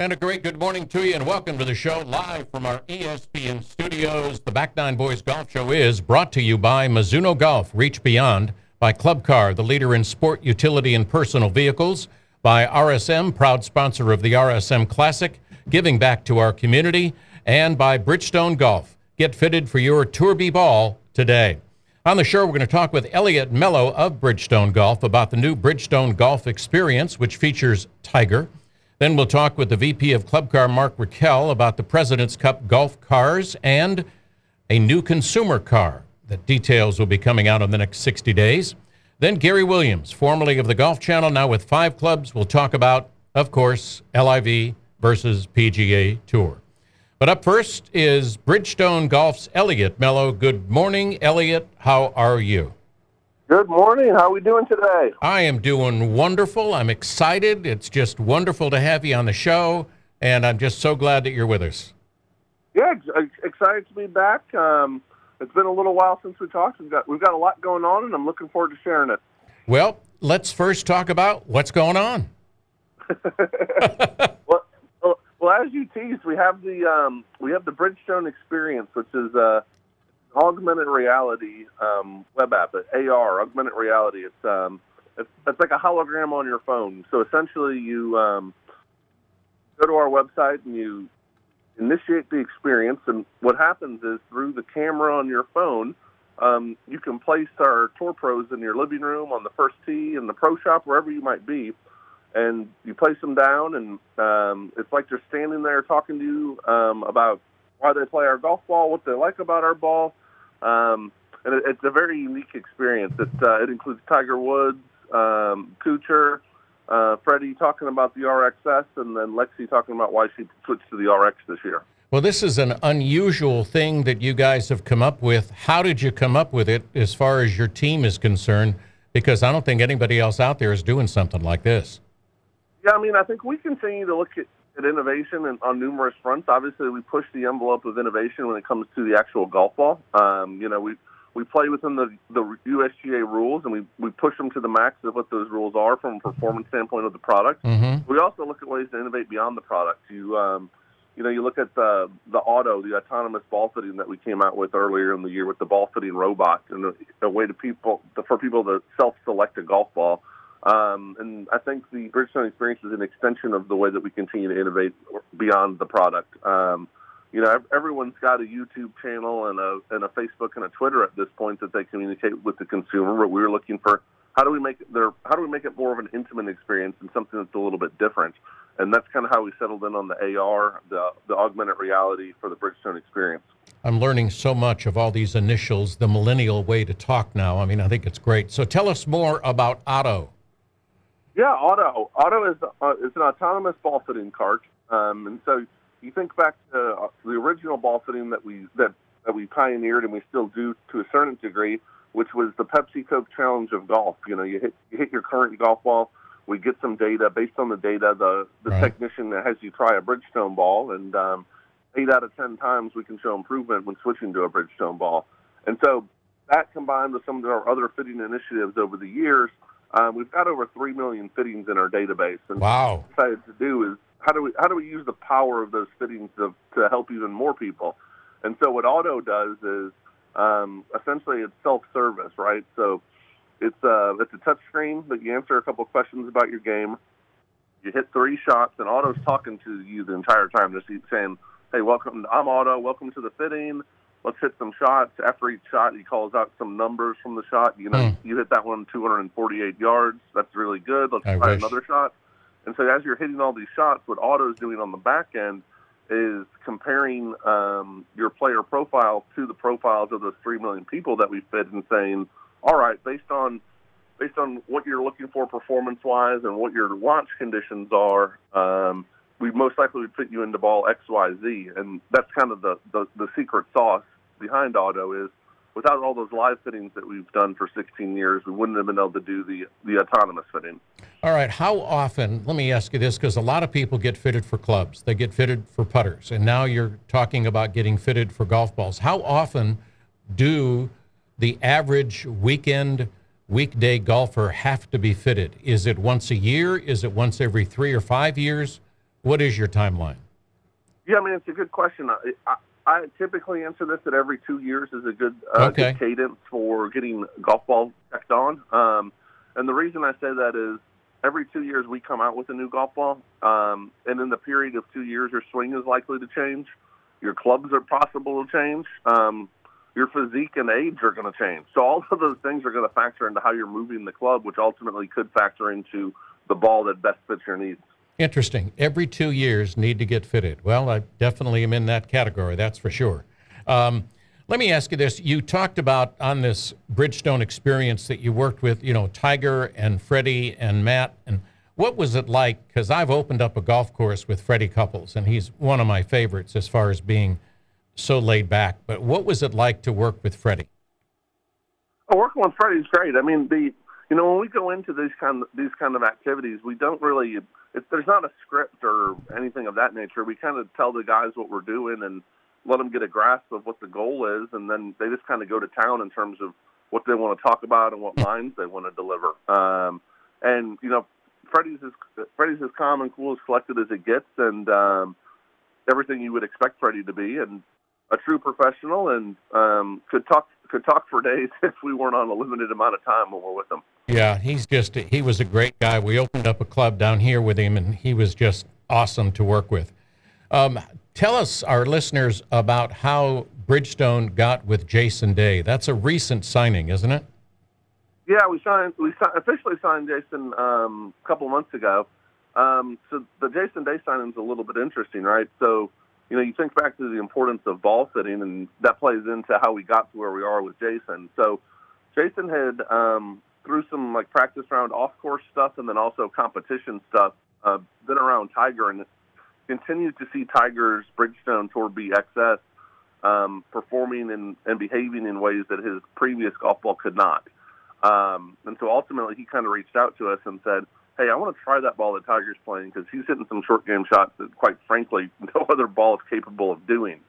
And a great good morning to you, and welcome to the show live from our ESPN studios. The Back Nine Boys Golf Show is brought to you by Mizuno Golf, Reach Beyond, by Club Car, the leader in sport utility and personal vehicles, by RSM, proud sponsor of the RSM Classic, giving back to our community, and by Bridgestone Golf. Get fitted for your Tour B ball today. On the show, we're going to talk with Elliot Mello of Bridgestone Golf about the new Bridgestone Golf Experience, which features Tiger. Then we'll talk with the VP of Club Car, Mark Raquel, about the President's Cup golf cars and a new consumer car. The details will be coming out in the next 60 days. Then Gary Williams, formerly of the Golf Channel, now with five clubs, will talk about, of course, LIV versus PGA Tour. But up first is Bridgestone Golf's Elliot Mello. Good morning, Elliot. How are you? Good morning. How are we doing today? I am doing wonderful. I'm excited. It's just wonderful to have you on the show, and I'm just so glad that you're with us. Yeah, excited to be back. Um, it's been a little while since we talked. We've got we've got a lot going on, and I'm looking forward to sharing it. Well, let's first talk about what's going on. well, well, as you teased, we have the um, we have the Bridgestone Experience, which is uh, augmented reality um, web app, AR, augmented reality. It's, um, it's it's like a hologram on your phone. So essentially, you um, go to our website and you initiate the experience, and what happens is through the camera on your phone, um, you can place our tour pros in your living room, on the first tee, in the pro shop, wherever you might be, and you place them down, and um, it's like they're standing there talking to you um, about why they play our golf ball, what they like about our ball, um, and it, it's a very unique experience. It, uh, it includes Tiger Woods, um, Kuchar, uh, Freddie talking about the RXS, and then Lexi talking about why she switched to the RX this year. Well, this is an unusual thing that you guys have come up with. How did you come up with it as far as your team is concerned? Because I don't think anybody else out there is doing something like this. Yeah, I mean, I think we continue to look at at innovation and on numerous fronts. Obviously, we push the envelope of innovation when it comes to the actual golf ball. Um, you know, we we play within the the USGA rules, and we we push them to the max of what those rules are from a performance standpoint of the product. Mm-hmm. We also look at ways to innovate beyond the product. You um, you know, you look at the the auto, the autonomous ball fitting that we came out with earlier in the year with the ball fitting robot, and a, a way to people for people to self select a golf ball. Um, and I think the Bridgestone experience is an extension of the way that we continue to innovate beyond the product. Um, you know, everyone's got a YouTube channel and a and a Facebook and a Twitter at this point that they communicate with the consumer. But we were looking for how do we make their how do we make it more of an intimate experience and something that's a little bit different. And that's kind of how we settled in on the AR, the the augmented reality for the Bridgestone experience. I'm learning so much of all these initials, the millennial way to talk now. I mean, I think it's great. So tell us more about Otto. Yeah, Auto. Auto is uh, is an autonomous ball fitting cart, um, and so you think back to uh, the original ball fitting that we that that we pioneered and we still do to a certain degree, which was the Pepsi Coke Challenge of golf. You know, you hit you hit your current golf ball. We get some data based on the data. The the right. technician that has you try a Bridgestone ball, and um, eight out of ten times we can show improvement when switching to a Bridgestone ball. And so that combined with some of our other fitting initiatives over the years um, we've got over three million fittings in our database, and wow. what we decided to do is how do we how do we use the power of those fittings to to help even more people? And so what Auto does is um, essentially it's self-service, right? So it's uh, it's a touch screen that you answer a couple questions about your game. You hit three shots, and Auto's talking to you the entire time, just saying, "Hey, welcome. I'm Auto. Welcome to the fitting let's hit some shots. After each shot, he calls out some numbers from the shot. You know, mm. you hit that one 248 yards. That's really good. Let's I try wish. another shot. And so as you're hitting all these shots, what Auto's doing on the back end is comparing um, your player profile to the profiles of those three million people that we fit, and saying, all right, based on based on what you're looking for performance wise and what your launch conditions are, um, we most likely would fit you into ball X, Y, Z, and that's kind of the, the, the secret sauce behind Auto is without all those live fittings that we've done for 16 years, we wouldn't have been able to do the, the autonomous fitting. All right. How often, let me ask you this, because a lot of people get fitted for clubs, they get fitted for putters, and now you're talking about getting fitted for golf balls. How often do the average weekend, weekday golfer have to be fitted? Is it once a year? Is it once every three or five years? What is your timeline? Yeah, I mean it's a good question. I, I, I typically answer this that every two years is a good, uh, Okay. good cadence for getting golf ball checked on. Um, and the reason I say that is every two years we come out with a new golf ball, um, and in the period of two years, your swing is likely to change, your clubs are possible to change, um, your physique and age are going to change. So all of those things are going to factor into how you're moving the club, which ultimately could factor into the ball that best fits your needs. Interesting. Every two years need to get fitted. Well, I definitely am in that category, that's for sure. Um, let me ask you this. You talked about on this Bridgestone experience that you worked with, you know, Tiger and Freddie and Matt. And what was it like? Because I've opened up a golf course with Freddie Couples, and he's one of my favorites as far as being so laid back. But what was it like to work with Freddie? Oh, working with Freddie's great. I mean, the you know when we go into these kind of, these kind of activities, we don't really. It, there's not a script or anything of that nature. We kind of tell the guys what we're doing and let them get a grasp of what the goal is, and then they just kind of go to town in terms of what they want to talk about and what lines they want to deliver. Um, and you know, Freddie's as Freddie's as calm and cool as collected as it gets, and um, everything you would expect Freddie to be, and a true professional, and um, could talk could talk for days if we weren't on a limited amount of time when we're with him. Yeah, he's just, he was a great guy. We opened up a club down here with him, and he was just awesome to work with. Um, tell us, our listeners, about how Bridgestone got with Jason Day. That's a recent signing, isn't it? Yeah, we signed. We si- officially signed Jason um, a couple months ago. Um, so the Jason Day signing is a little bit interesting, right? So you know, you think back to the importance of ball fitting, and that plays into how we got to where we are with Jason. So Jason had um, through some like practice round off course stuff, and then also competition stuff, uh, been around Tiger and continued to see Tiger's Bridgestone Tour B XS um, performing and, and behaving in ways that his previous golf ball could not. Um, and so ultimately, he kind of reached out to us and said, "Hey, I want to try that ball that Tiger's playing because he's hitting some short game shots that, quite frankly, no other ball is capable of doing."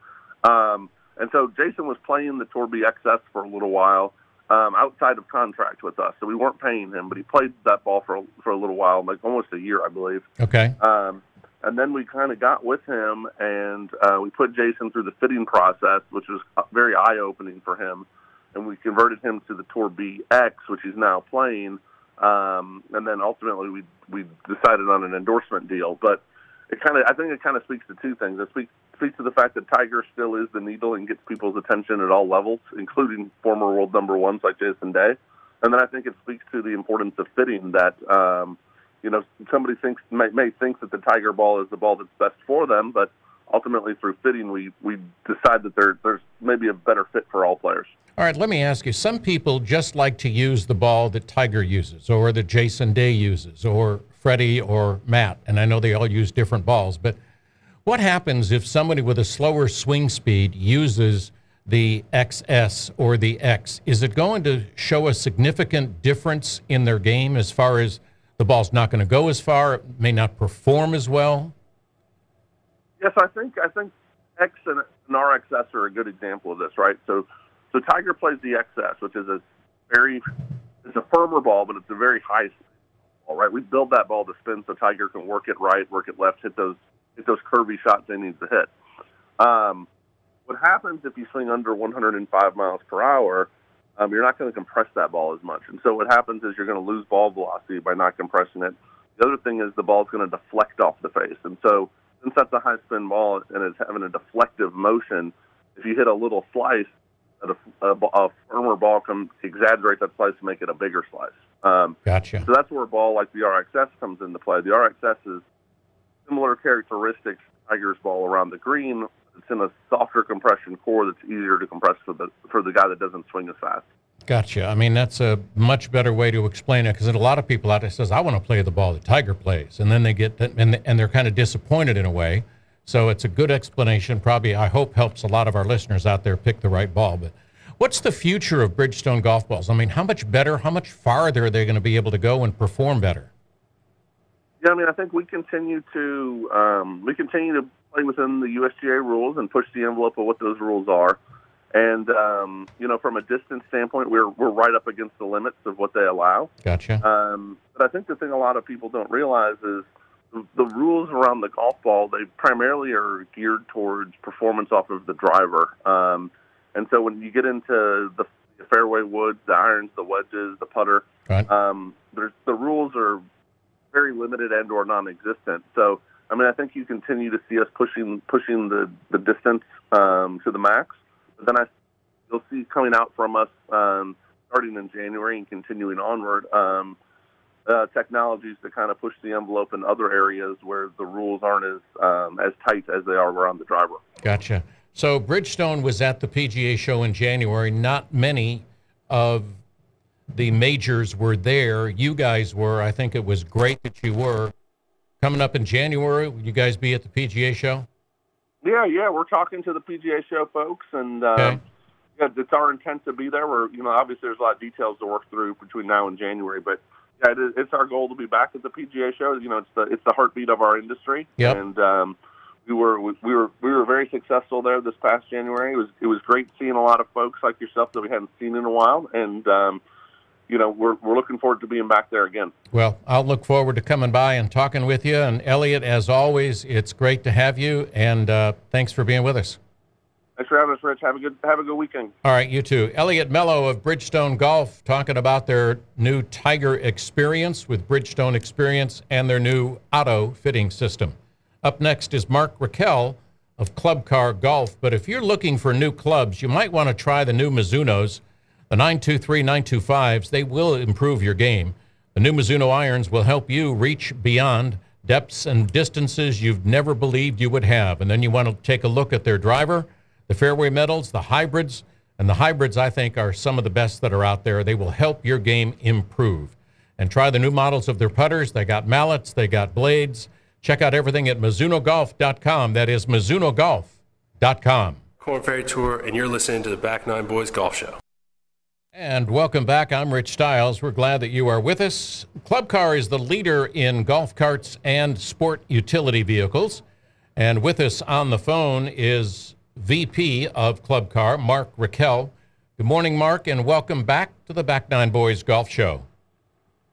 Um, and so Jason was playing the Tour B XS for a little while um, outside of contract with us, so we weren't paying him, but he played that ball for a, for a little while, like almost a year, I believe. Okay. Um, and then we kind of got with him, and uh, we put Jason through the fitting process, which was very eye opening for him. And we converted him to the Tour BX, which he's now playing. Um, and then ultimately, we we decided on an endorsement deal. But it kind of, I think, it kind of speaks to two things. It speaks speaks to the fact that Tiger still is the needle and gets people's attention at all levels, including former world number ones like Jason Day. And then I think it speaks to the importance of fitting that. Um, you know, somebody thinks may, may think that the Tiger ball is the ball that's best for them, but ultimately through fitting, we we decide that there there's maybe a better fit for all players. All right, let me ask you. Some people just like to use the ball that Tiger uses, or that Jason Day uses, or Freddie or Matt, and I know they all use different balls. But what happens if somebody with a slower swing speed uses the XS or the X? Is it going to show a significant difference in their game as far as the ball's not going to go as far, it may not perform as well? Yes, I think I think X and, and RXS are a good example of this, right? So, so Tiger plays the XS, which is a very it's a firmer ball, but it's a very high spin ball, right? We build that ball to spin so Tiger can work it right, work it left, hit those hit those curvy shots he needs to hit. Um, what happens if you swing under 105 miles per hour? Um, you're not going to compress that ball as much, and so what happens is you're going to lose ball velocity by not compressing it. The other thing is the ball's going to deflect off the face, and so since that's a high spin ball and it's having a deflective motion, if you hit a little slice, a, a, a firmer ball can exaggerate that slice to make it a bigger slice. Um, Gotcha. so that's where a ball like the RXS comes into play. The RXS is similar characteristics Tiger's ball around the green. It's in a softer compression core that's easier to compress for the for the guy that doesn't swing as fast. Gotcha. I mean, that's a much better way to explain it because a lot of people out there says, "I want to play the ball that Tiger plays," and then they get and and they're kind of disappointed in a way. So it's a good explanation. Probably, I hope, helps a lot of our listeners out there pick the right ball. But what's the future of Bridgestone golf balls? I mean, how much better, how much farther are they going to be able to go and perform better? Yeah, I mean, I think we continue to um, we continue to play within the USGA rules and push the envelope of what those rules are. And um, you know, from a distance standpoint, we're we're right up against the limits of what they allow. Gotcha. Um, but I think the thing a lot of people don't realize is the rules around the golf ball they primarily are geared towards performance off of the driver. Um, and so when you get into the fairway woods, the irons, the wedges, the putter, Right. um, there's the rules are very limited and or non-existent. So I mean, I think you continue to see us pushing pushing the the distance um, to the max. But then I you'll see coming out from us um, starting in January and continuing onward. Um, uh, technologies to kind of push the envelope in other areas where the rules aren't as um, as tight as they are around the driver. Gotcha. So Bridgestone was at the PGA show in January. Not many of the majors were there. You guys were. I think it was great that you were. Coming up in January, will you guys be at the PGA show? Yeah, yeah, we're talking to the PGA show folks, and uh, Okay. yeah, it's our intent to be there. We're, you know, obviously there's a lot of details to work through between now and January, but yeah, it is, it's our goal to be back at the PGA show. You know, it's the it's the heartbeat of our industry, Yep. and um, we were we were we were very successful there this past January. It was it was great seeing a lot of folks like yourself that we hadn't seen in a while, and um, you know, we're we're looking forward to being back there again. Well, I'll look forward to coming by and talking with you. And Elliot, as always, it's great to have you. And uh, thanks for being with us. Thanks for having us, Rich. Have a good have a good weekend. All right, you too. Elliot Mello of Bridgestone Golf talking about their new Tiger Experience with Bridgestone Experience and their new auto fitting system. Up next is Mark Raquel of Club Car Golf. But if you're looking for new clubs, you might want to try the new Mizunos, the 923 925s. They will improve your game. The new Mizuno irons will help you reach beyond depths and distances you've never believed you would have. And then you want to take a look at their driver, the fairway metals, the hybrids, and the hybrids I think are some of the best that are out there. They will help your game improve. And try the new models of their putters. They got mallets, they got blades. Check out everything at MizunoGolf.com. That is MizunoGolf.com. Korn Ferry Tour, and you're listening to the Back Nine Boys Golf Show. And welcome back. I'm Rich Stiles. We're glad that you are with us. Club Car is the leader in golf carts and sport utility vehicles. And with us on the phone is VP of Club Car, Mark Raquel. Good morning, Mark, and welcome back to the Back Nine Boys Golf Show.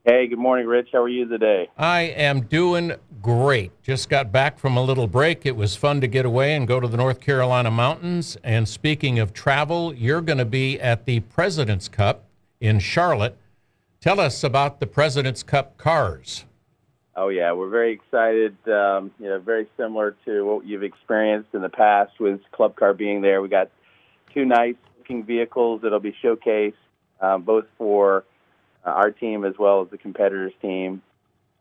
Hey, good morning, Rich. How are you today? I am doing great. Just got back from a little break. It was fun to get away and go to the North Carolina mountains. And speaking of travel, you're going to be at the President's Cup in Charlotte. Tell us about the President's Cup cars. Oh yeah, we're very excited. Um, you know, very similar to what you've experienced in the past with Club Car being there. We got two nice looking vehicles that'll be showcased, um, both for uh, our team as well as the competitors' team.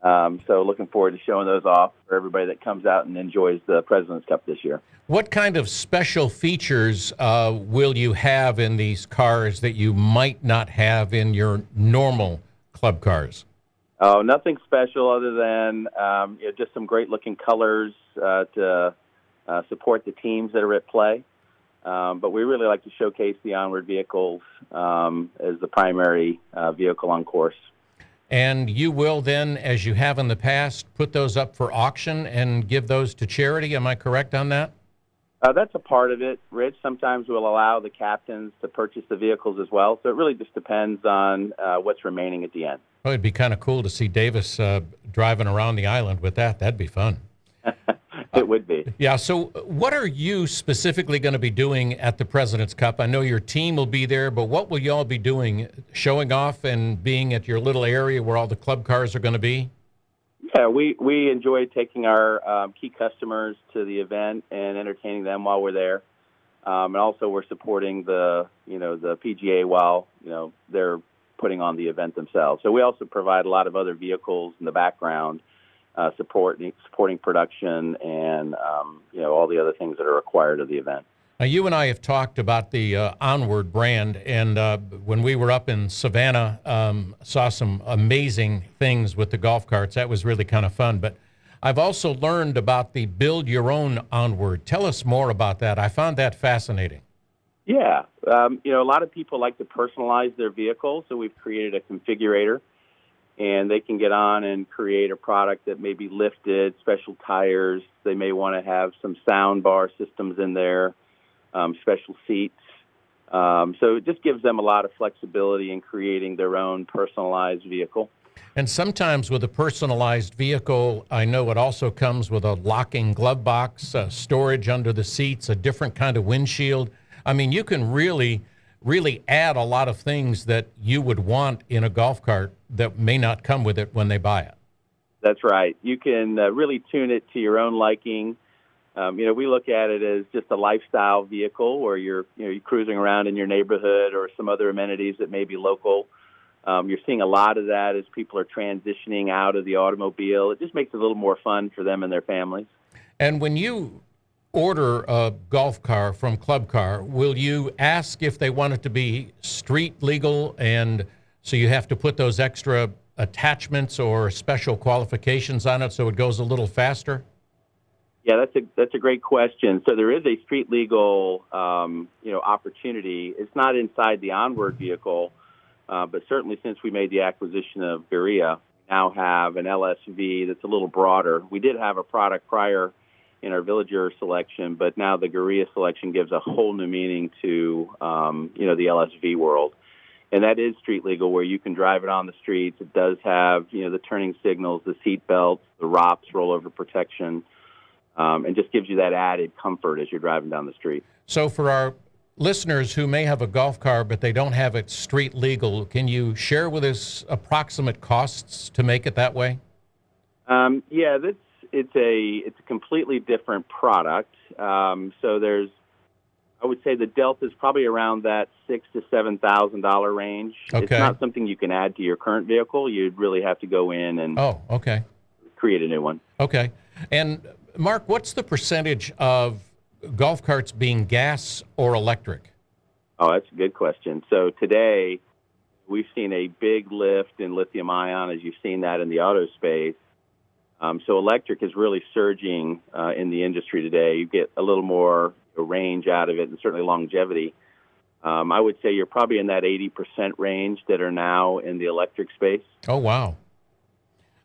Um, so looking forward to showing those off for everybody that comes out and enjoys the President's Cup this year. What kind of special features uh, will you have in these cars that you might not have in your normal club cars? Oh, nothing special other than um, you know, just some great looking colors uh, to uh, support the teams that are at play. Um, but we really like to showcase the onward vehicles um, as the primary uh, vehicle on course. And you will then, as you have in the past, put those up for auction and give those to charity. Am I correct on that? Uh, that's a part of it, Rich. Sometimes we'll allow the captains to purchase the vehicles as well. So it really just depends on uh, what's remaining at the end. Well, it'd be kind of cool to see Davis uh, driving around the island with that. That'd be fun. it would be. Yeah. So, what are you specifically going to be doing at the President's Cup? I know your team will be there, but what will y'all be doing? Showing off and being at your little area where all the club cars are going to be? Yeah, we, we enjoy taking our um, key customers to the event and entertaining them while we're there. Um, and also, we're supporting the you know the PGA while you know they're putting on the event themselves. So we also provide a lot of other vehicles in the background, uh, supporting supporting production and um, you know all the other things that are required of the event. Now, you and I have talked about the uh, Onward brand, and uh, when we were up in Savannah, um, saw some amazing things with the golf carts. That was really kind of fun. But I've also learned about the Build Your Own Onward. Tell us more about that. I found that fascinating. Yeah, um, you know, a lot of people like to personalize their vehicle, so we've created a configurator, and they can get on and create a product that may be lifted, special tires. They may want to have some sound bar systems in there, um, special seats. Um, so it just gives them a lot of flexibility in creating their own personalized vehicle. And sometimes with a personalized vehicle, I know it also comes with a locking glove box, storage under the seats, a different kind of windshield. I mean, you can really, really add a lot of things that you would want in a golf cart that may not come with it when they buy it. That's right. You can uh, really tune it to your own liking. Um, you know, we look at it as just a lifestyle vehicle where you're, you know, you're cruising around in your neighborhood or some other amenities that may be local. Um, you're seeing a lot of that as people are transitioning out of the automobile. It just makes it a little more fun for them and their families. And when you order a golf car from Club Car, will you ask if they want it to be street legal and so you have to put those extra attachments or special qualifications on it so it goes a little faster? Yeah, that's a that's a great question. So there is a street legal, um, you know, opportunity. It's not inside the onward vehicle, uh, but certainly since we made the acquisition of we now have an LSV that's a little broader. We did have a product prior in our Villager selection, but now the Garia selection gives a whole new meaning to, um, you know, the LSV world and that is street legal where you can drive it on the streets. It does have, you know, the turning signals, the seat belts, the ROPS, rollover protection, um, and just gives you that added comfort as you're driving down the street. So for our listeners who may have a golf car but they don't have it street legal, can you share with us approximate costs to make it that way? Um, yeah, that's it's a it's a completely different product. Um, so there's I would say the delta is probably around that six to seven thousand dollar range. Okay. It's not something you can add to your current vehicle. You'd really have to go in and oh, okay, create a new one. Okay. And Mark, what's the percentage of golf carts being gas or electric? Oh, that's a good question. So today, we've seen a big lift in lithium ion, as you've seen that in the auto space. Um, so electric is really surging uh, in the industry today. You get a little more range out of it and certainly longevity. Um, I would say you're probably in that 80% range that are now in the electric space. Oh, wow.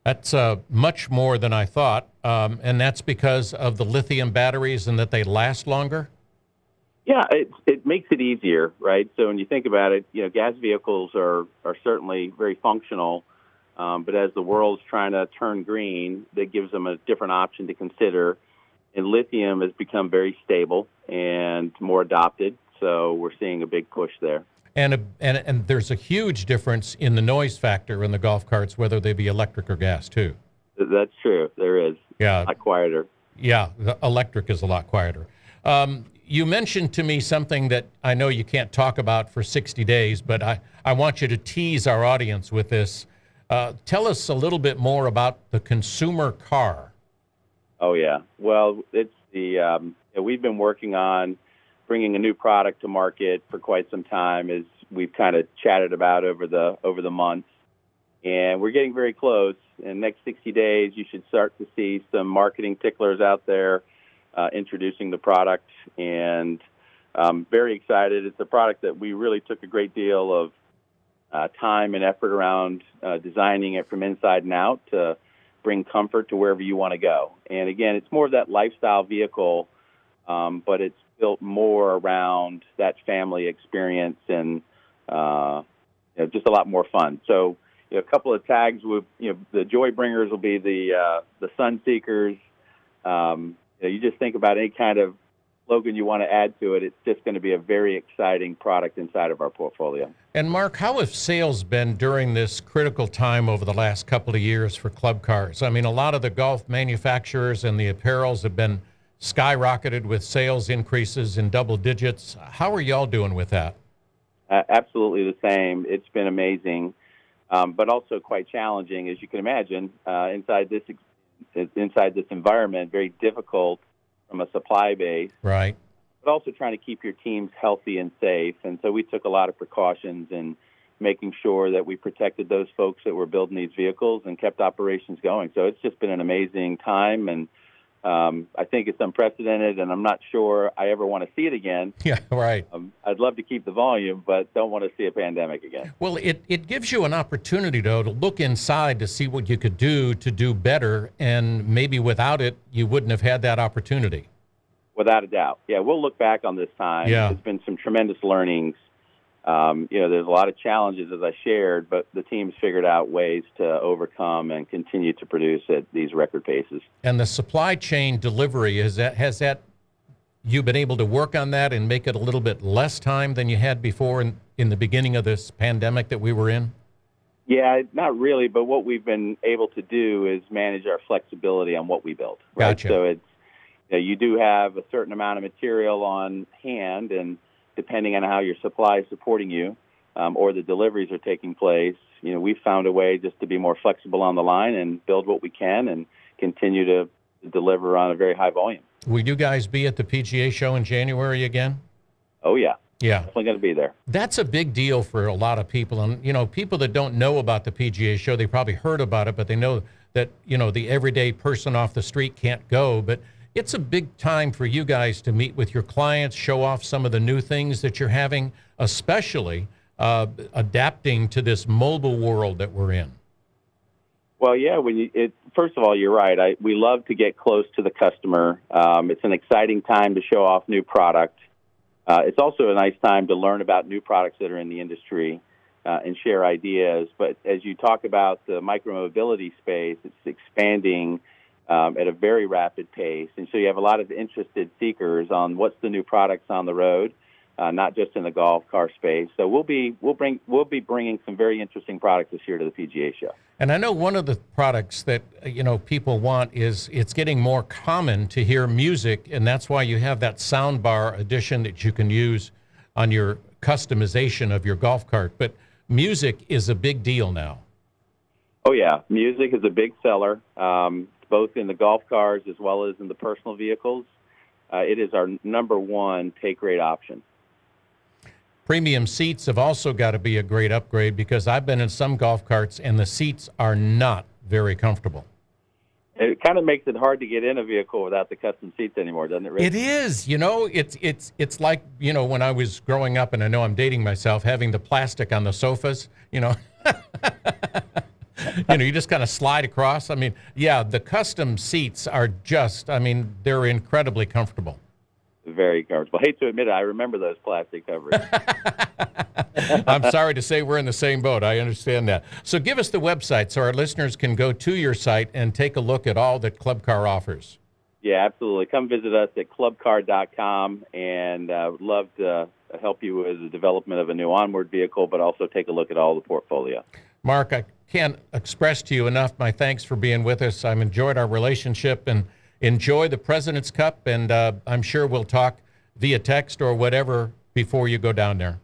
That's uh, much more than I thought. Um, and that's because of the lithium batteries and that they last longer? Yeah, it, it makes it easier, right? So when you think about it, you know, gas vehicles are, are certainly very functional. Um, but as the world's trying to turn green, that gives them a different option to consider and lithium has become very stable and more adopted. So we're seeing a big push there. And, a, and and there's a huge difference in the noise factor in the golf carts, whether they be electric or gas, too. That's true. There is. Yeah. A lot quieter. Yeah, the electric is a lot quieter. Um, you mentioned to me something that I know you can't talk about for 60 days, but I, I want you to tease our audience with this. Uh, tell us a little bit more about the consumer car. Oh yeah. Well, it's the um, we've been working on bringing a new product to market for quite some time, as we've kind of chatted about over the over the months, and we're getting very close. In the next 60 days, you should start to see some marketing ticklers out there uh, introducing the product, and I'm very excited. It's a product that we really took a great deal of uh, time and effort around uh, designing it from inside and out to bring comfort to wherever you want to go. And again, it's more of that lifestyle vehicle, um, but it's built more around that family experience and uh, you know, just a lot more fun. So you know, a couple of tags with you know the joy bringers will be the uh, the sun seekers. Um, you, know, you just think about any kind of slogan you want to add to it, it's just going to be a very exciting product inside of our portfolio. And Mark, how have sales been during this critical time over the last couple of years for club cars? I mean, a lot of the golf manufacturers and the apparels have been skyrocketed with sales increases in double digits. How are y'all doing with that? Uh, absolutely the same. It's been amazing, um, but also quite challenging, as you can imagine. Uh, inside this inside this environment, very difficult from a supply base. Right. But also trying to keep your teams healthy and safe. And so we took a lot of precautions in making sure that we protected those folks that were building these vehicles and kept operations going. So it's just been an amazing time and um, I think it's unprecedented, and I'm not sure I ever want to see it again. Yeah, right. Um, I'd love to keep the volume, but don't want to see a pandemic again. Well, it, it gives you an opportunity, though, to look inside to see what you could do to do better, and maybe without it, you wouldn't have had that opportunity. Without a doubt. Yeah, we'll look back on this time. Yeah. There's been some tremendous learnings um, you know, there's a lot of challenges as I shared, but the team's figured out ways to overcome and continue to produce at these record paces. And the supply chain delivery is that has that you been able to work on that and make it a little bit less time than you had before in, in the beginning of this pandemic that we were in? Yeah, not really, but what we've been able to do is manage our flexibility on what we build. Right? Gotcha. So it's you, know, you do have a certain amount of material on hand, and depending on how your supply is supporting you um, or the deliveries are taking place, you know, we've found a way just to be more flexible on the line and build what we can and continue to deliver on a very high volume. Will you guys be at the PGA show in January again? Oh yeah, Yeah. definitely going to be there. That's a big deal for a lot of people. And, you know, people that don't know about the PGA show, they probably heard about it, but they know that, you know, the everyday person off the street can't go. But it's a big time for you guys to meet with your clients, show off some of the new things that you're having, especially uh, adapting to this mobile world that we're in. Well, yeah. When you, it, first of all, you're right. I, we love to get close to the customer. Um, it's an exciting time to show off new product. Uh, it's also a nice time to learn about new products that are in the industry uh, and share ideas. But as you talk about the micromobility space, it's expanding um, at a very rapid pace, and so you have a lot of interested seekers on what's the new products on the road. Uh, not just in the golf car space. So we'll be we'll bring we'll be bringing some very interesting products this year to the PGA show. And I know one of the products that uh, you know people want is it's getting more common to hear music, and that's why you have that soundbar edition that you can use on your customization of your golf cart. But music is a big deal now. Oh yeah, music is a big seller, um, both in the golf cars as well as in the personal vehicles. Uh, it is our number one take rate option. Premium seats have also got to be a great upgrade because I've been in some golf carts and the seats are not very comfortable. It kind of makes it hard to get in a vehicle without the custom seats anymore, doesn't it? Rich? It is, you know, it's it's it's like you know when I was growing up, and I know I'm dating myself, having the plastic on the sofas, you know. you know, you just kind of slide across. I mean, yeah, the custom seats are just, I mean, they're incredibly comfortable. Very comfortable. Hate to admit it, I remember those plastic covers. I'm sorry to say we're in the same boat. I understand that. So give us the website so our listeners can go to your site and take a look at all that Club Car offers. yeah, absolutely. Come visit us at clubcar.com and uh, would love to help you with the development of a new onward vehicle, but also take a look at all the portfolio. Mark, I can't express to you enough my thanks for being with us. I've enjoyed our relationship and enjoy the President's Cup, and uh, I'm sure we'll talk via text or whatever before you go down there.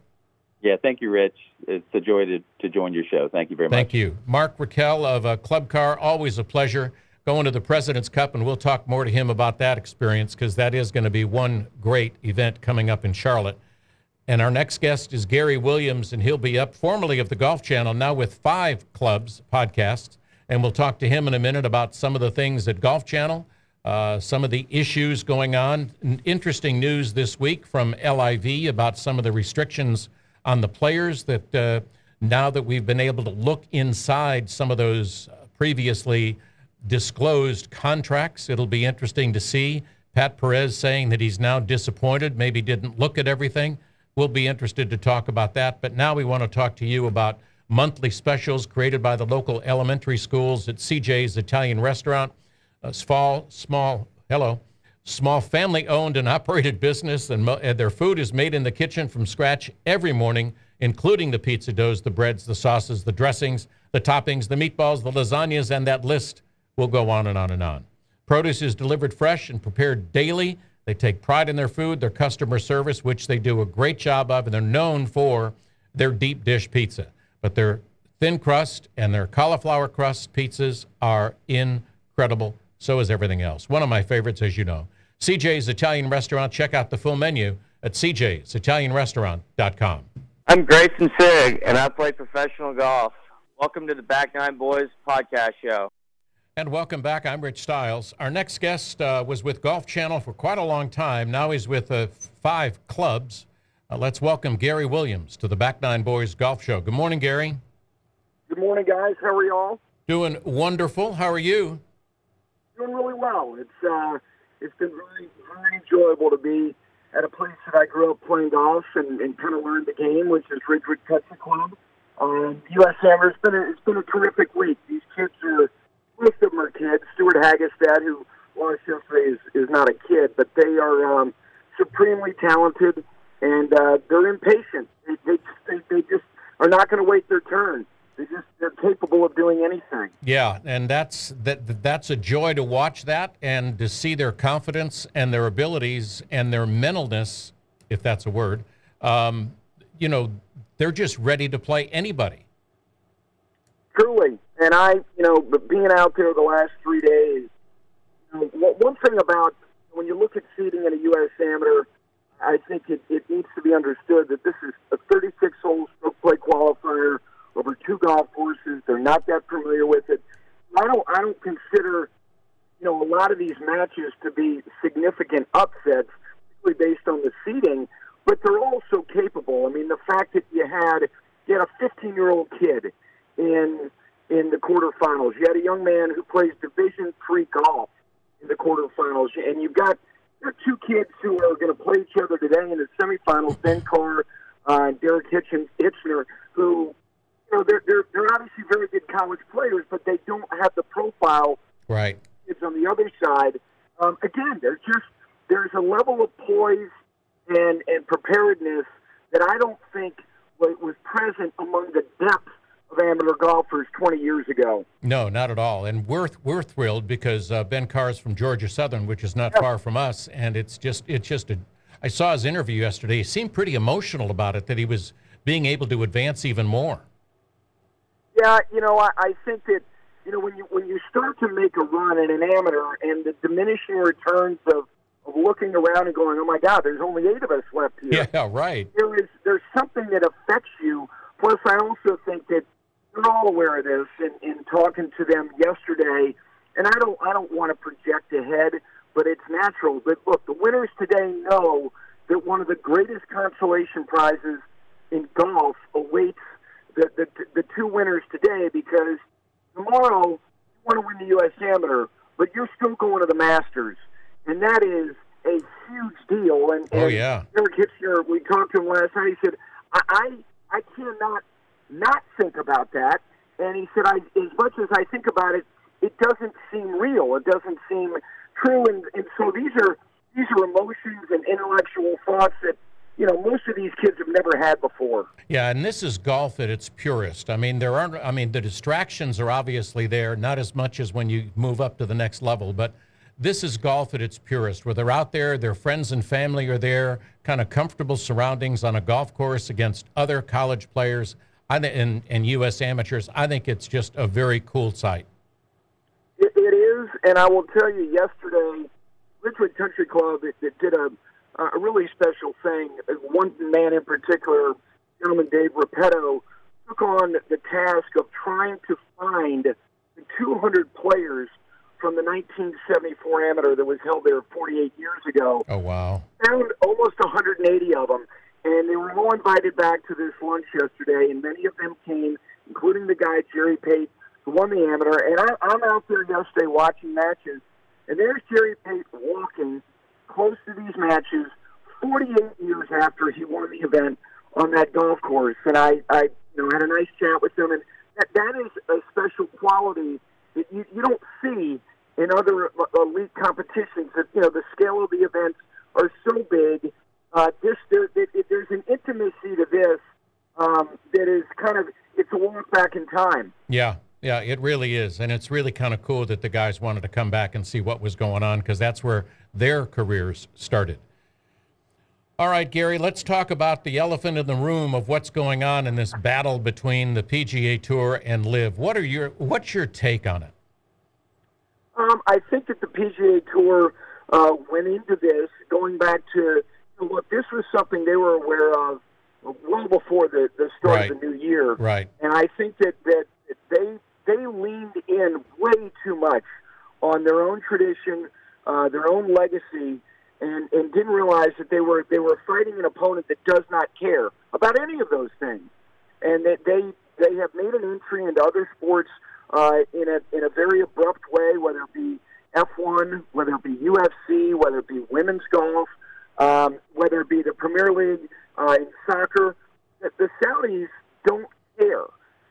Yeah, thank you, Rich. It's a joy to, to join your show. Thank you very much. Thank you. Mark Raquel of uh, Club Car, always a pleasure going to the President's Cup, and we'll talk more to him about that experience because that is going to be one great event coming up in Charlotte. And our next guest is Gary Williams, and he'll be up formerly of the Golf Channel, now with five clubs podcasts. And we'll talk to him in a minute about some of the things at Golf Channel, uh, some of the issues going on. Interesting news this week from LIV about some of the restrictions on the players that uh, now that we've been able to look inside some of those uh, previously disclosed contracts, it'll be interesting to see. Pat Perez saying that he's now disappointed, maybe didn't look at everything. We'll be interested to talk about that. But now we want to talk to you about monthly specials created by the local elementary schools at CJ's Italian Restaurant. A small, small, hello, small family owned and operated business, and, mo- and their food is made in the kitchen from scratch every morning, including the pizza doughs, the breads, the sauces, the dressings, the toppings, the meatballs, the lasagnas, and that list will go on and on and on. Produce is delivered fresh and prepared daily. They take pride in their food, their customer service, which they do a great job of, and they're known for their deep dish pizza. But their thin crust and their cauliflower crust pizzas are incredible. So is everything else. One of my favorites, as you know. CJ's Italian Restaurant. Check out the full menu at cjsitalianrestaurant.com. I'm Grayson Sigg, and I play professional golf. Welcome to the Back Nine Boys podcast show. And welcome back. I'm Rich Stiles. Our next guest uh, was with Golf Channel for quite a long time. Now he's with uh, five clubs. Uh, let's welcome Gary Williams to the Back Nine Boys Golf Show. Good morning, Gary. Good morning, guys. How are y'all? Doing wonderful. How are you? Doing really well. It's uh, it's been really, very enjoyable to be at a place that I grew up playing golf and, and kind of learned the game, which is Ridgewood Country Club. Um, U.S. Amateur, it's been a, it's been a terrific week. These kids are most of them are kids. Stewart Hagestad, who lost yesterday, is, is not a kid, but they are um, supremely talented and uh, they're impatient. They, they, they, they just are not going to wait their turn. They just they're capable of doing anything. Yeah, and that's that that's a joy to watch that and to see their confidence and their abilities and their mentalness, if that's a word. Um, you know, they're just ready to play anybody. Truly, and I, you know, being out there the last three days, one thing about when you look at seeding in a U.S. Amateur, I think it, it needs to be understood that this is a 36 hole stroke play qualifier over two golf courses. They're not that familiar with it. I don't I don't consider you know a lot of these matches to be significant upsets, particularly based on the seeding. But they're also capable. I mean, the fact that you had you had a 15 year old kid in in the quarterfinals. You had a young man who plays Division three golf in the quarterfinals, and you've got there two kids who are going to play each other today in the semifinals. Ben Carr uh, and Derek Hitchens, Itchner, who you know they're, they're they're obviously very good college players, but they don't have the profile. Right. Kids on the other side. Um, again, there's just there's a level of poise and and preparedness that I don't think was, was present among the depth of amateur golfers 20 years ago. No, not at all. And we're we're thrilled because uh, Ben Carr is from Georgia Southern, which is not yeah. far from us, and it's just it's just a. I saw his interview yesterday. He seemed pretty emotional about it that he was being able to advance even more. Yeah, you know, I, I think that you know when you when you start to make a run in an amateur and the diminishing returns of of looking around and going, "Oh my God, there's only eight of us left here." Yeah, right. There is there's something that affects you. Plus, I also think that they're all aware of this. In, in talking to them yesterday, and I don't I don't want to project ahead, but it's natural. But look, the winners today know that one of the greatest consolation prizes in golf awaits the the, the two winners today because tomorrow you want to win the U.S. Amateur, but you're still going to the Masters, and that is a huge deal. And, oh yeah, Eric Hitchner, we talked to him last night. He said, I, I I cannot not think about that. And he said, I, as much as I think about it, it doesn't seem real. It doesn't seem true. And, and so these are these are emotions and intellectual thoughts that you know most of these kids have never had before. Yeah, and this is golf at its purest. I mean, there aren't. I mean, the distractions are obviously there, not as much as when you move up to the next level, but. This is golf at its purest, where they're out there, their friends and family are there, kind of comfortable surroundings on a golf course against other college players. I think, and, and U.S. amateurs, I think it's just a very cool sight. it, it is, and I will tell you, yesterday, Ridgewood Country Club it, it did a, a really special thing. One man in particular, gentleman Dave Repetto, took on the task of trying to find the 200 players from the 1974 amateur that was held there 48 years ago. Oh, wow. Found almost 180 of them and they were all invited back to this lunch yesterday, and many of them came, including the guy Jerry Pate, who won the amateur. And I, I'm out there yesterday watching matches, and there's Jerry Pate walking close to these matches, 48 years after he won the event on that golf course. And I, I, you know, had a nice chat with him, and that that is a special quality that you, you don't see in other elite competitions. That you know, the scale of the events are so big uh, this there, there, there's an intimacy to this um, that is kind of it's a walk back in time. Yeah. Yeah, it really is. And it's really kind of cool that the guys wanted to come back and see what was going on because that's where their careers started. All right, Gary, let's talk about the elephant in the room of what's going on in this battle between the PGA Tour and LIV. What are your what's your take on it? Um, I think that the PGA Tour uh, went into this going back to look, this was something they were aware of well before the, the start right. of the new year. Right. And I think that, that they they leaned in way too much on their own tradition, uh, their own legacy, and, and didn't realize that they were they were fighting an opponent that does not care about any of those things, and that they they have made an entry into other sports uh, in a in a very abrupt way, whether it be F1, whether it be UFC, whether it be women's golf um, whether it be the Premier League uh, in soccer. The, the Saudis don't care,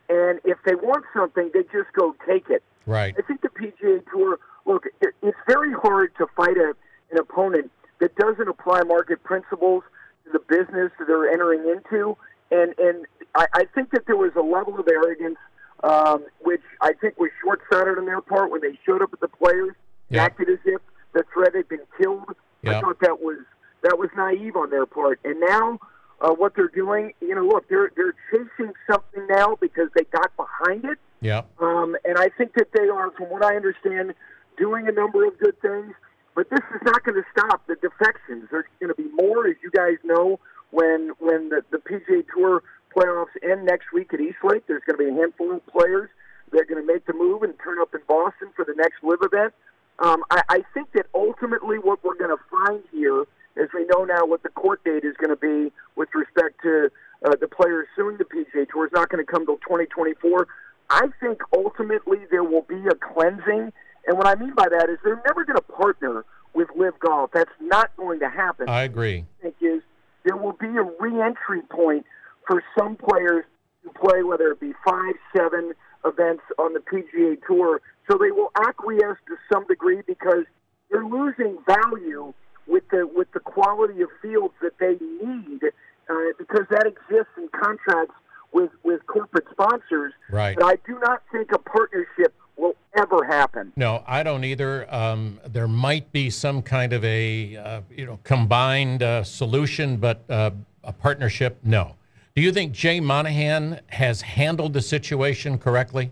and if they want something, they just go take it. Right. I think the PGA Tour. Look, it, it's very hard to fight a, an opponent that doesn't apply market principles to the business that they're entering into, and and I, I think that there was a level of arrogance um, which I think was short-sighted on their part when they showed up at the players, Yeah. acted as if the threat had been killed. Yeah. I thought that was that was naive on their part. And now, uh, what they're doing, you know, look, they're they're chasing something now because they got behind it. Yeah. Um, and I think that they are, from what I understand, doing a number of good things. But this is not going to stop the defections. There's going to be more, as you guys know, when when the, the PGA Tour playoffs end next week at East Lake. There's going to be a handful of players that are going to make the move and turn up in Boston for the next LIV event. Um, I, I think that ultimately what we're going to find here, as we know now what the court date is going to be with respect to uh, the players suing the PGA Tour, is not going to come till 2024. I think ultimately there will be a cleansing, and what I mean by that is they're never going to partner with LIV Golf. That's not going to happen. I agree. I think is there will be a re-entry point for some players to play, whether it be five, seven events on the PGA Tour. So they will acquiesce to some degree because they're losing value with the with the quality of fields that they need, uh, because that exists in contracts with with corporate sponsors. Right. But I do not think a partnership will ever happen. No, I don't either. Um, there might be some kind of a uh, you know combined uh, solution, but uh, a partnership, no. Do you think Jay Monahan has handled the situation correctly?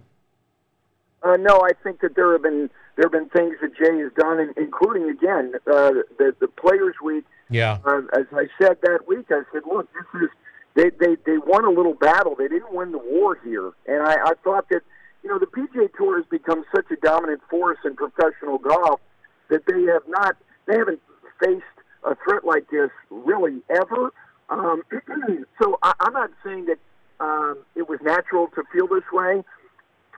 Uh, no, I think that there have been there have been things that Jay has done, in- including again uh, the the Players Week. Yeah. Uh, as I said that week, I said, look, this is they they they won a little battle. They didn't win the war here, and I, I thought that you know the PGA Tour has become such a dominant force in professional golf that they have not they haven't faced a threat like this really ever. Um, so I, I'm not saying that um, it was natural to feel this way.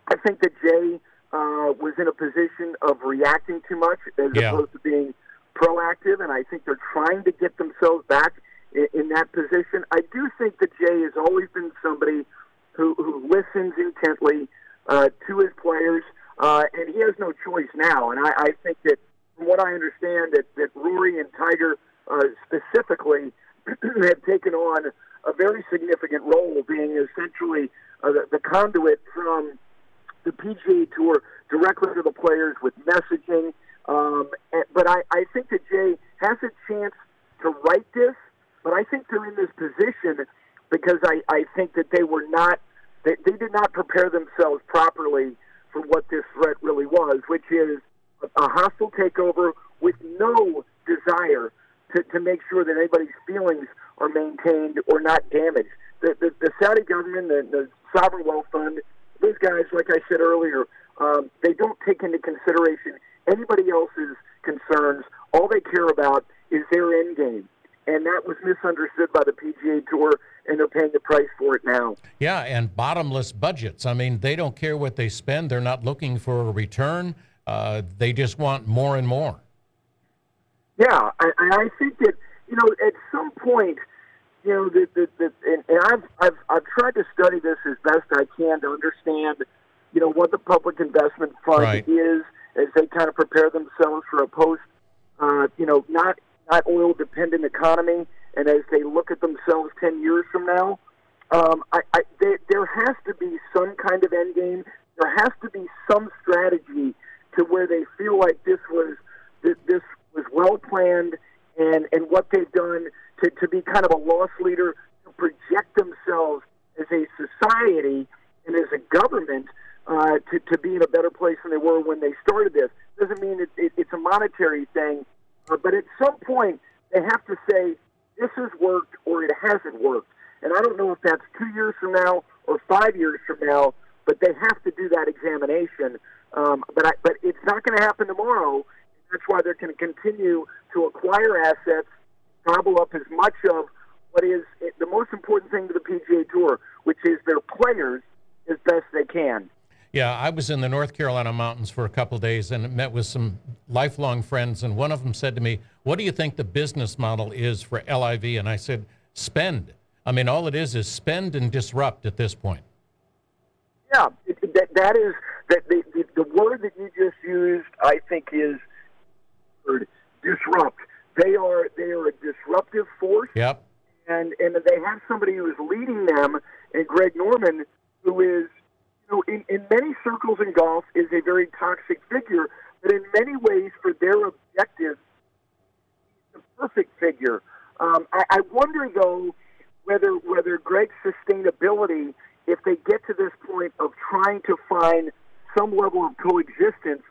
I think that Jay uh, was in a position of reacting too much as Yeah. opposed to being proactive, and I think they're trying to get themselves back in, in that position. I do think that Jay has always been somebody who, who listens intently uh, to his players, uh, and he has no choice now. And I, I think that, from what I understand, that, that Rory and Tiger uh, specifically have taken on a very significant role, being essentially uh, the, the conduit from the PGA Tour directly to the players with messaging. Um, and, but I, I think that Jay has a chance to write this, but I think they're in this position because I, I think that they were not, they, they did not prepare themselves properly for what this threat really was, which is a, hostile takeover with no desire to, to make sure that anybody's feelings are maintained or not damaged. The, the, the Saudi government, the, the sovereign wealth fund, those guys, like I said earlier, um, they don't take into consideration anybody else's concerns. All they care about is their end game. And that was misunderstood by the PGA Tour, and they're paying the price for it now. Yeah, and bottomless budgets. I mean, they don't care what they spend. They're not looking for a return. Uh, they just want more and more. Yeah, I, I think that you know at some point, you know, that that, that and, and I've I've I've tried to study this as best I can to understand, you know, what the public investment fund Right. is as they kind of prepare themselves for a post, uh, you know, not not oil dependent economy, and as they look at themselves ten years from now. Um, I, I, there, there has to be some kind of end game. There has to be some strategy to where they feel like this was this, this was well planned, and and what they've done to to be kind of a loss leader to project themselves as a society and as a government uh, to to be in a better place than they were when they started this. Doesn't mean it, it, it's a monetary thing, uh, but at some point they have to say this has worked or it hasn't worked. And I don't know if that's two years from now or five years from now, but they have to do that examination. Um, but I, but it's not going to happen tomorrow. That's why they're going to continue to acquire assets, gobble up as much of what is the most important thing to the PGA Tour, which is their players, as best they can. Yeah, I was in the North Carolina mountains for a couple days and met with some lifelong friends, and one of them said to me, "What do you think the business model is for LIV?" And I said, "Spend." I mean, all it is is spend and disrupt at this point. Yeah, it, that that is that the, the the word that you just used, I think, is disrupt. They are they are a disruptive force. Yep. And and they have somebody who is leading them, and Greg Norman, who is, you know, in, in many circles in golf, is a very toxic figure. But in many ways, for their objective, the perfect figure. Um, I, I wonder though whether whether Greg's sustainability, if they get to this point of trying to find some level of coexistence,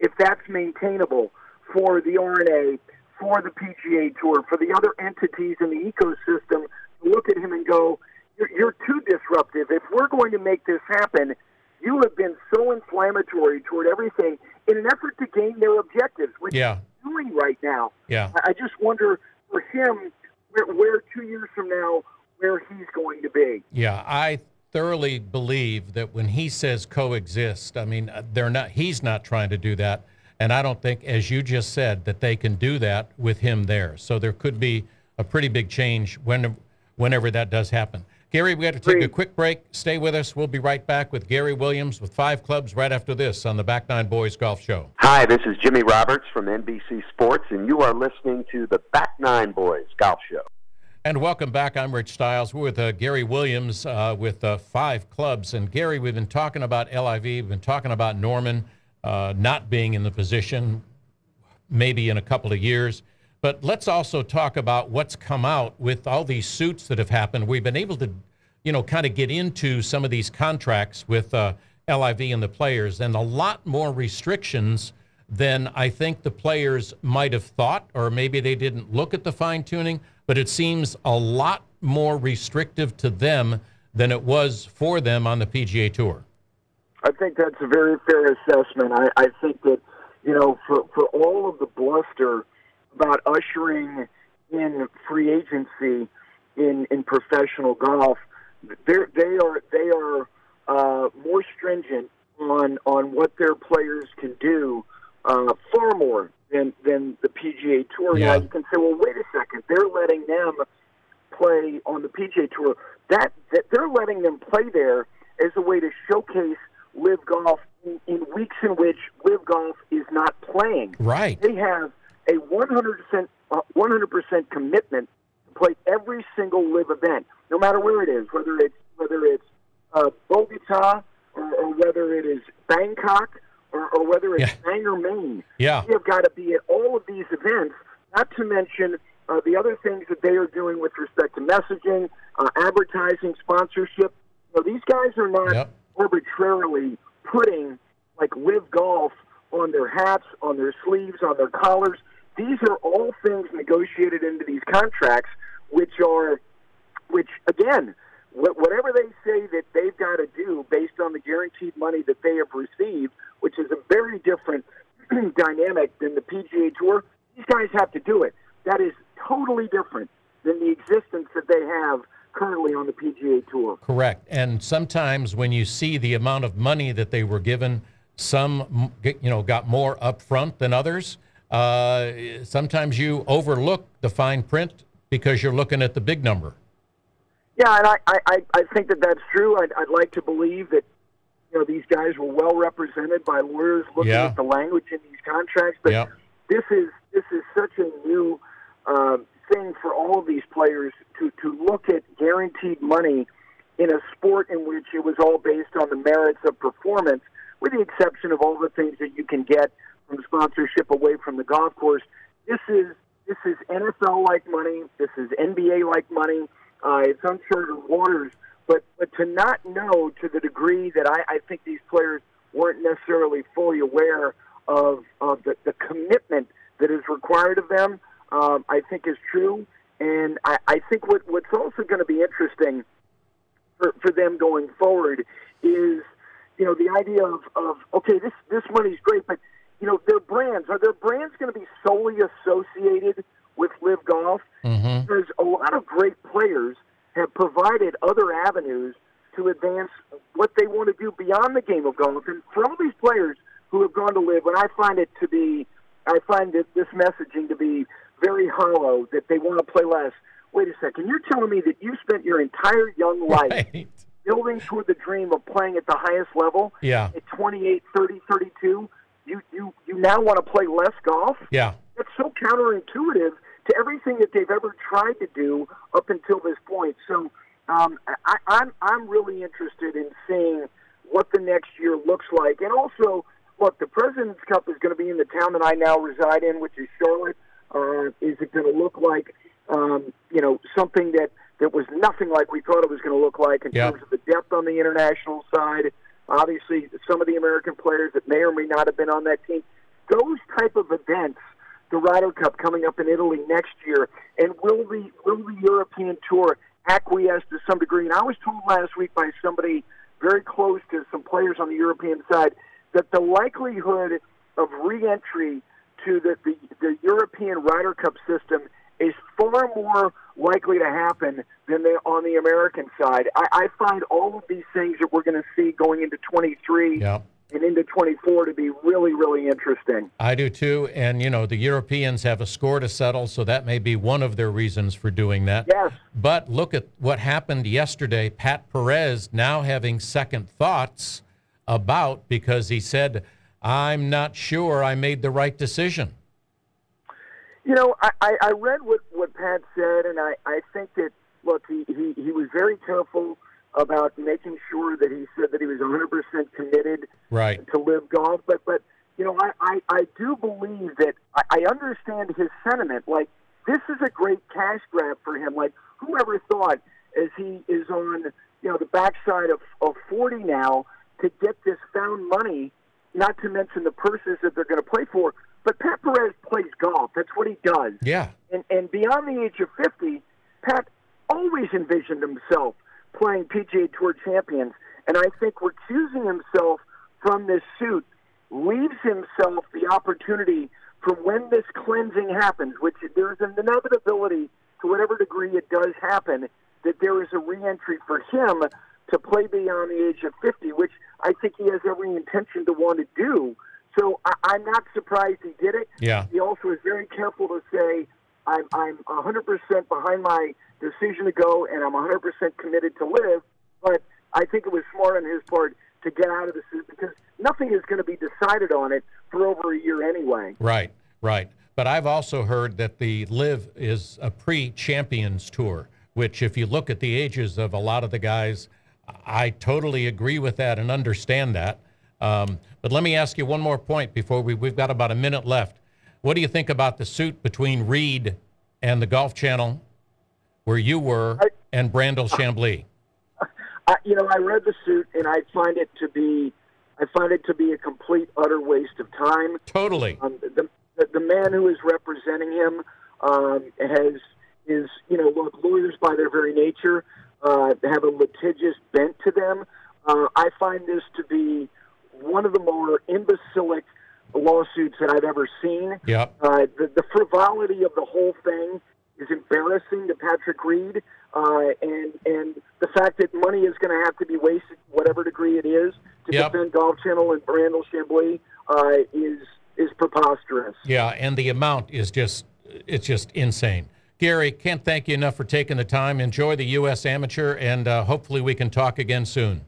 if that's maintainable for the R&A, for the PGA Tour, for the other entities in the ecosystem look at him and go, you're, you're too disruptive. If we're going to make this happen, you have been so inflammatory toward everything in an effort to gain their objectives, which yeah. he's doing right now. Yeah. I just wonder for him where, where two years from now where he's going to be. Yeah, I thoroughly believe that when he says coexist, I mean uh, they're not. He's not trying to do that. And I don't think, as you just said, that they can do that with him there. So there could be a pretty big change when, whenever that does happen. Gary, we got to take a quick break. Stay with us. We'll be right back with Gary Williams with five clubs right after this on the Back Nine Boys Golf Show. Hi, this is Jimmy Roberts from NBC Sports, and you are listening to the Back Nine Boys Golf Show. And welcome back. I'm Rich Stiles. We're with uh, Gary Williams uh, with uh, five clubs. And Gary, we've been talking about LIV, we've been talking about Norman uh, not being in the position maybe in a couple of years. But let's also talk about what's come out with all these suits that have happened. We've been able to, you know, kind of get into some of these contracts with uh, LIV and the players, and a lot more restrictions than I think the players might have thought, or maybe they didn't look at the fine tuning. But it seems a lot more restrictive to them than it was for them on the PGA Tour. I think that's a very fair assessment. I, I think that, you know, for, for all of the bluster about ushering in free agency in, in professional golf, they're, they are they are uh, more stringent on on what their players can do, uh, far more than than the PGA Tour. Yeah. Now you can say, well, wait a second, they're letting them play on the PGA Tour. That that they're letting them play there as a way to showcase LIV golf in, in weeks in which LIV golf is not playing. Right. They have a 100% uh, 100% commitment to play every single LIV event, no matter where it is, whether it's whether it's uh, Bogota or, or whether it is Bangkok or, or whether it's Yeah. Bangor, Maine. Yeah. We have got to be at all of these events, not to mention uh, the other things that they are doing with respect to messaging, uh, advertising, sponsorship. You know, these guys are not Yep. Arbitrarily putting like LIV golf on their hats, on their sleeves, on their collars. These are all things negotiated into these contracts, which are, which again, wh- whatever they say that they've got to do based on the guaranteed money that they have received, which is a very different dynamic than the PGA Tour. These guys have to do it. That is totally different than the existence that they have currently on the PGA Tour. Correct. And sometimes when you see the amount of money that they were given, some you know got more upfront than others. Uh, sometimes you overlook the fine print because you're looking at the big number. Yeah, and I, I, I- think that that's true. I'd, I'd like to believe that you know these guys were well represented by lawyers looking Yeah. at the language in these contracts. But Yeah. this is this is such a new um, thing for all of these players to to look at guaranteed money in a sport in which it was all based on the merits of performance, with the exception of all the things that you can get from sponsorship away from the golf course. This is this is NFL like money. This is NBA like money. Uh, it's uncharted waters. But but to not know to the degree that I, I think these players weren't necessarily fully aware of of the, the commitment that is required of them, um, I think is true. And I, I think what, what's also going to be interesting for, for them going forward is, you know, the idea of, of okay, this this money's great, but you know, their brands are their brands going to be solely associated with LIV Golf? Mm-hmm. Because a lot of great players have provided other avenues to advance what they want to do beyond the game of golf. And for all these players who have gone to LIV, when I find it to be, I find it, this messaging to be very hollow that they want to play less. Wait a second, you're telling me that you spent your entire young life Right. building toward the dream of playing at the highest level Yeah. at 28, 30, 32. You, you, you now want to play less golf? Yeah. That's so counterintuitive to everything that they've ever tried to do up until this point. So um, I, I'm I'm really interested in seeing what the next year looks like, and also look, the President's Cup is going to be in the town that I now reside in, which is Charlotte. Uh, is it going to look like um, you know something that that was nothing like we thought it was going to look like in Yeah. terms of the depth on the international side? Obviously, some of the American players that may or may not have been on that team. Those type of events the Ryder Cup coming up in Italy next year, and will the will the European Tour acquiesce to some degree? And I was told last week by somebody very close to some players on the European side that the likelihood of reentry to the, the, the European Ryder Cup system is far more likely to happen than they, on the American side. I, I find all of these things that we're going to see going into 23 Yeah. and into 24 to be really, really interesting. I do too. And, you know, the Europeans have a score to settle, so that may be one of their reasons for doing that. Yes. But look at what happened yesterday. Pat Perez now having second thoughts about because he said, I'm not sure I made the right decision. You know, I, I, read what, what Pat said, and I, I think that, look, he, he, he was very careful about making sure that he said that he was 100% committed Right. to LIV golf. But, but you know, I, I, I do believe that I, I understand his sentiment. Like, this is a great cash grab for him. Like, whoever thought as he is on, you know, the backside of, of 40 now to get this found money, not to mention the purses that they're going to play for. But Pat Perez plays golf. That's what he does. Yeah. And, and beyond the age of 50, Pat always envisioned himself playing PGA Tour champions. And I think recusing himself from this suit leaves himself the opportunity for when this cleansing happens, which there's an inevitability to whatever degree it does happen, that there is a reentry for him to play beyond the age of 50, which I think he has every intention to want to do. So I, I'm not surprised he did it. Yeah. He also is very careful to say, I'm, I'm 100% behind my decision to go and I'm 100% committed to LIV. But I think it was smart on his part to get out of the suit because nothing is going to be decided on it for over a year anyway. Right, right. But I've also heard that the LIV is a pre-champions tour, which if you look at the ages of a lot of the guys, I totally agree with that and understand that. Um, but let me ask you one more point before we, we've got about a minute left. What do you think about the suit between Reed and the Golf Channel, where you were, and Brandel Chamblee? I, you know, I read the suit and I find it to be, I find it to be a complete utter waste of time. Totally. Um, the, the the man who is representing him um, has is you know look lawyers by their very nature uh, have a litigious bent to them. Uh, I find this to be one of the more imbecilic lawsuits that I've ever seen. Yep. Uh, the, the frivolity of the whole thing is embarrassing to Patrick Reed, uh, and and the fact that money is going to have to be wasted, whatever degree it is, to Yep. defend Golf Channel and Brandel Chamblee uh, is is preposterous. Yeah, and the amount is just it's just insane. Gary, can't thank you enough for taking the time. Enjoy the U.S. Amateur, and uh, hopefully we can talk again soon.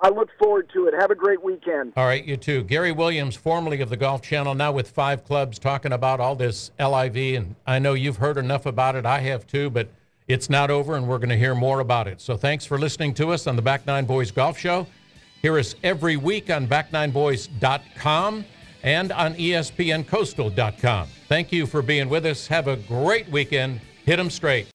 I look forward to it. Have a great weekend. All right, you too. Gary Williams, formerly of the Golf Channel, now with five clubs, talking about all this LIV. And I know you've heard enough about it. I have too, but it's not over, and we're going to hear more about it. So thanks for listening to us on the Back Nine Boys Golf Show. Hear us every week on back9boys.com and on ESPNCoastal.com. Thank you for being with us. Have a great weekend. Hit 'em straight.